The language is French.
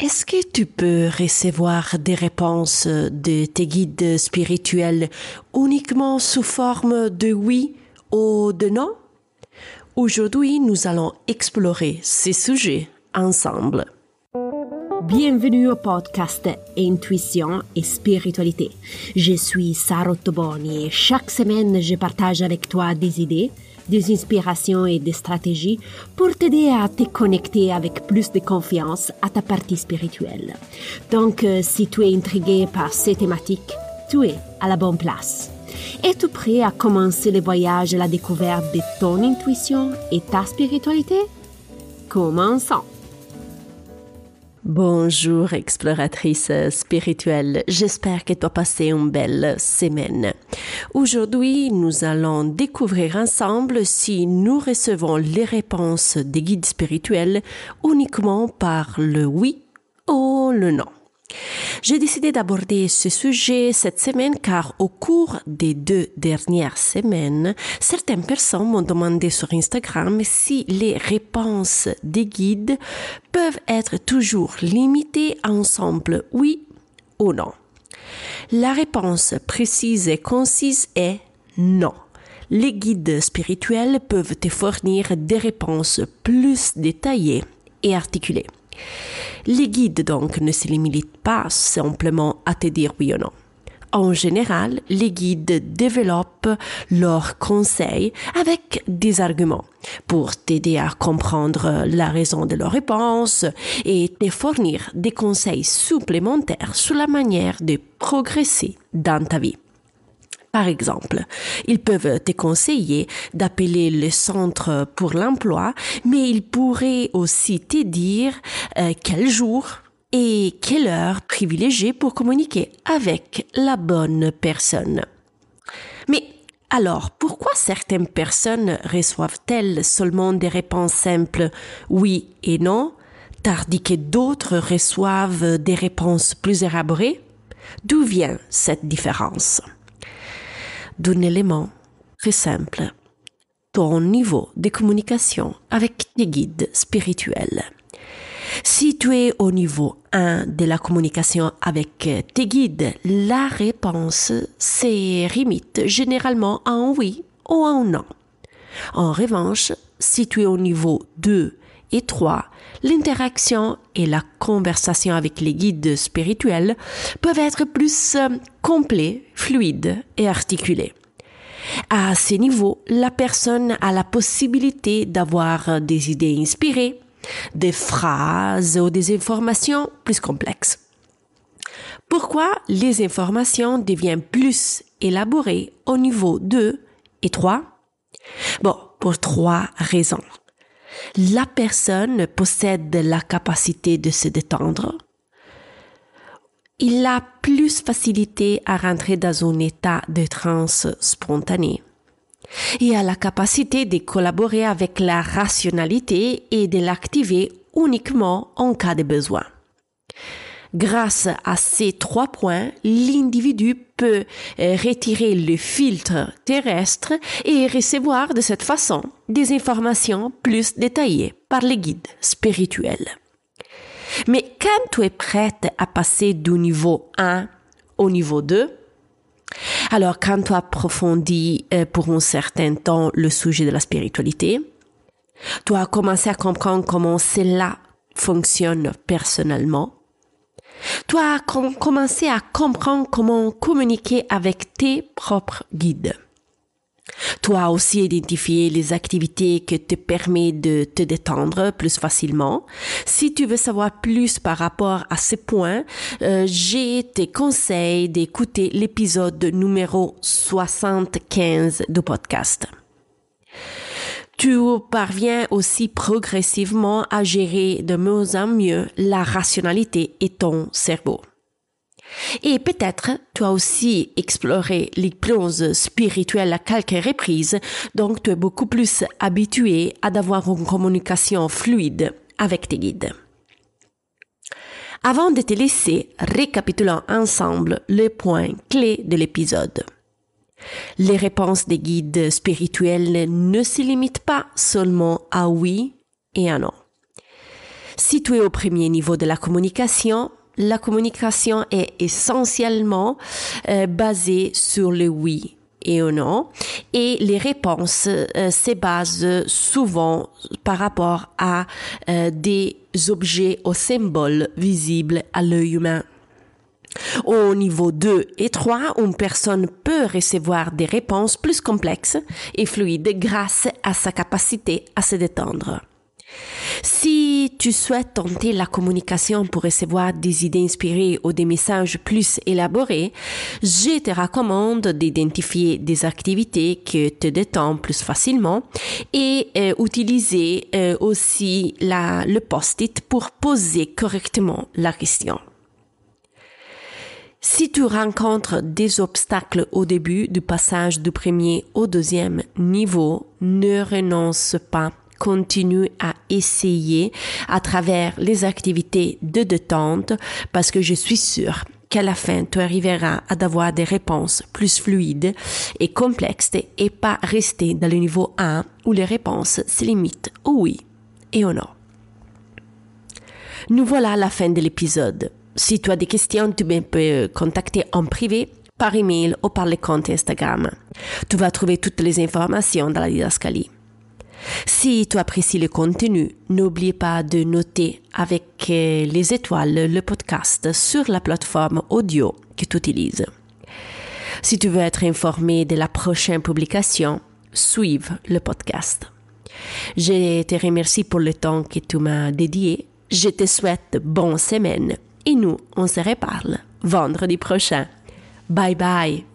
Est-ce que tu peux recevoir des réponses de tes guides spirituels uniquement sous forme de oui ou de non? Aujourd'hui, nous allons explorer ces sujets ensemble. Bienvenue au podcast Intuition et Spiritualité. Je suis Sarah Toboni et chaque semaine, je partage avec toi des idées des inspirations et des stratégies pour t'aider à te connecter avec plus de confiance à ta partie spirituelle. Donc, euh, si tu es intrigué par ces thématiques, tu es à la bonne place. Es-tu prêt à commencer le voyage à la découverte de ton intuition et ta spiritualité? Commençons! Bonjour exploratrice spirituelle, j'espère que tu as passé une belle semaine. Aujourd'hui, nous allons découvrir ensemble si nous recevons les réponses des guides spirituels uniquement par le oui ou le non. J'ai décidé d'aborder ce sujet cette semaine car au cours des deux dernières semaines, certaines personnes m'ont demandé sur Instagram si les réponses des guides peuvent être toujours limitées à ensemble oui ou non. La réponse précise et concise est non. Les guides spirituels peuvent te fournir des réponses plus détaillées et articulées. Les guides donc ne se limitent pas simplement à te dire oui ou non. En général, les guides développent leurs conseils avec des arguments pour t'aider à comprendre la raison de leurs réponses et te fournir des conseils supplémentaires sur la manière de progresser dans ta vie. Par exemple, ils peuvent te conseiller d'appeler le centre pour l'emploi, mais ils pourraient aussi te dire euh, quel jour et quelle heure privilégier pour communiquer avec la bonne personne. Mais alors, pourquoi certaines personnes reçoivent-elles seulement des réponses simples oui et non, tandis que d'autres reçoivent des réponses plus élaborées? D'où vient cette différence? D'un élément très simple, ton niveau de communication avec tes guides spirituels. Si tu es au niveau 1 de la communication avec tes guides, la réponse se limite généralement à un oui ou à un non. En revanche, si tu es au niveau 2 et 3, l'interaction et la conversation avec les guides spirituels peuvent être plus euh, complets, fluides et articulés. À ce niveau, la personne a la possibilité d'avoir des idées inspirées, des phrases ou des informations plus complexes. Pourquoi les informations deviennent plus élaborées au niveau 2 et 3 Bon, pour trois raisons. La personne possède la capacité de se détendre. Il a plus facilité à rentrer dans un état de transe spontané. Il a la capacité de collaborer avec la rationalité et de l'activer uniquement en cas de besoin. Grâce à ces trois points, l'individu peut euh, retirer le filtre terrestre et recevoir de cette façon des informations plus détaillées par les guides spirituels. Mais quand tu es prête à passer du niveau 1 au niveau 2, alors quand tu approfondis euh, pour un certain temps le sujet de la spiritualité, tu as commencé à comprendre comment cela fonctionne personnellement, tu as à comprendre comment communiquer avec tes propres guides. Tu as aussi identifié les activités qui te permettent de te détendre plus facilement. Si tu veux savoir plus par rapport à ces points, euh, j'ai tes conseils d'écouter l'épisode numéro 75 du podcast tu parviens aussi progressivement à gérer de mieux en mieux la rationalité et ton cerveau. Et peut-être tu as aussi exploré l'hypnose spirituelle à quelques reprises, donc tu es beaucoup plus habitué à avoir une communication fluide avec tes guides. Avant de te laisser, récapitulons ensemble les points clés de l'épisode. Les réponses des guides spirituels ne se limitent pas seulement à oui et à non. Si tu es au premier niveau de la communication, la communication est essentiellement euh, basée sur le oui et au non et les réponses euh, se basent souvent par rapport à euh, des objets ou symboles visibles à l'œil humain. Au niveau 2 et 3, une personne peut recevoir des réponses plus complexes et fluides grâce à sa capacité à se détendre. Si tu souhaites tenter la communication pour recevoir des idées inspirées ou des messages plus élaborés, je te recommande d'identifier des activités qui te détendent plus facilement et euh, utiliser euh, aussi le post-it pour poser correctement la question. Si tu rencontres des obstacles au début du passage du premier au deuxième niveau, ne renonce pas continue à essayer à travers les activités de détente parce que je suis sûre qu'à la fin, tu arriveras à avoir des réponses plus fluides et complexes et pas rester dans le niveau 1 où les réponses se limitent au oui et au non. Nous voilà à la fin de l'épisode. Si tu as des questions, tu peux contacter en privé par email ou par le compte Instagram. Tu vas trouver toutes les informations dans la didascalie. Si tu apprécies le contenu, n'oublie pas de noter avec euh, les étoiles le podcast sur la plateforme audio que tu utilises. Si tu veux être informé de la prochaine publication, suive le podcast. Je te remercie pour le temps que tu m'as dédié. Je te souhaite bonne semaine et nous, on se reparle vendredi prochain. Bye bye.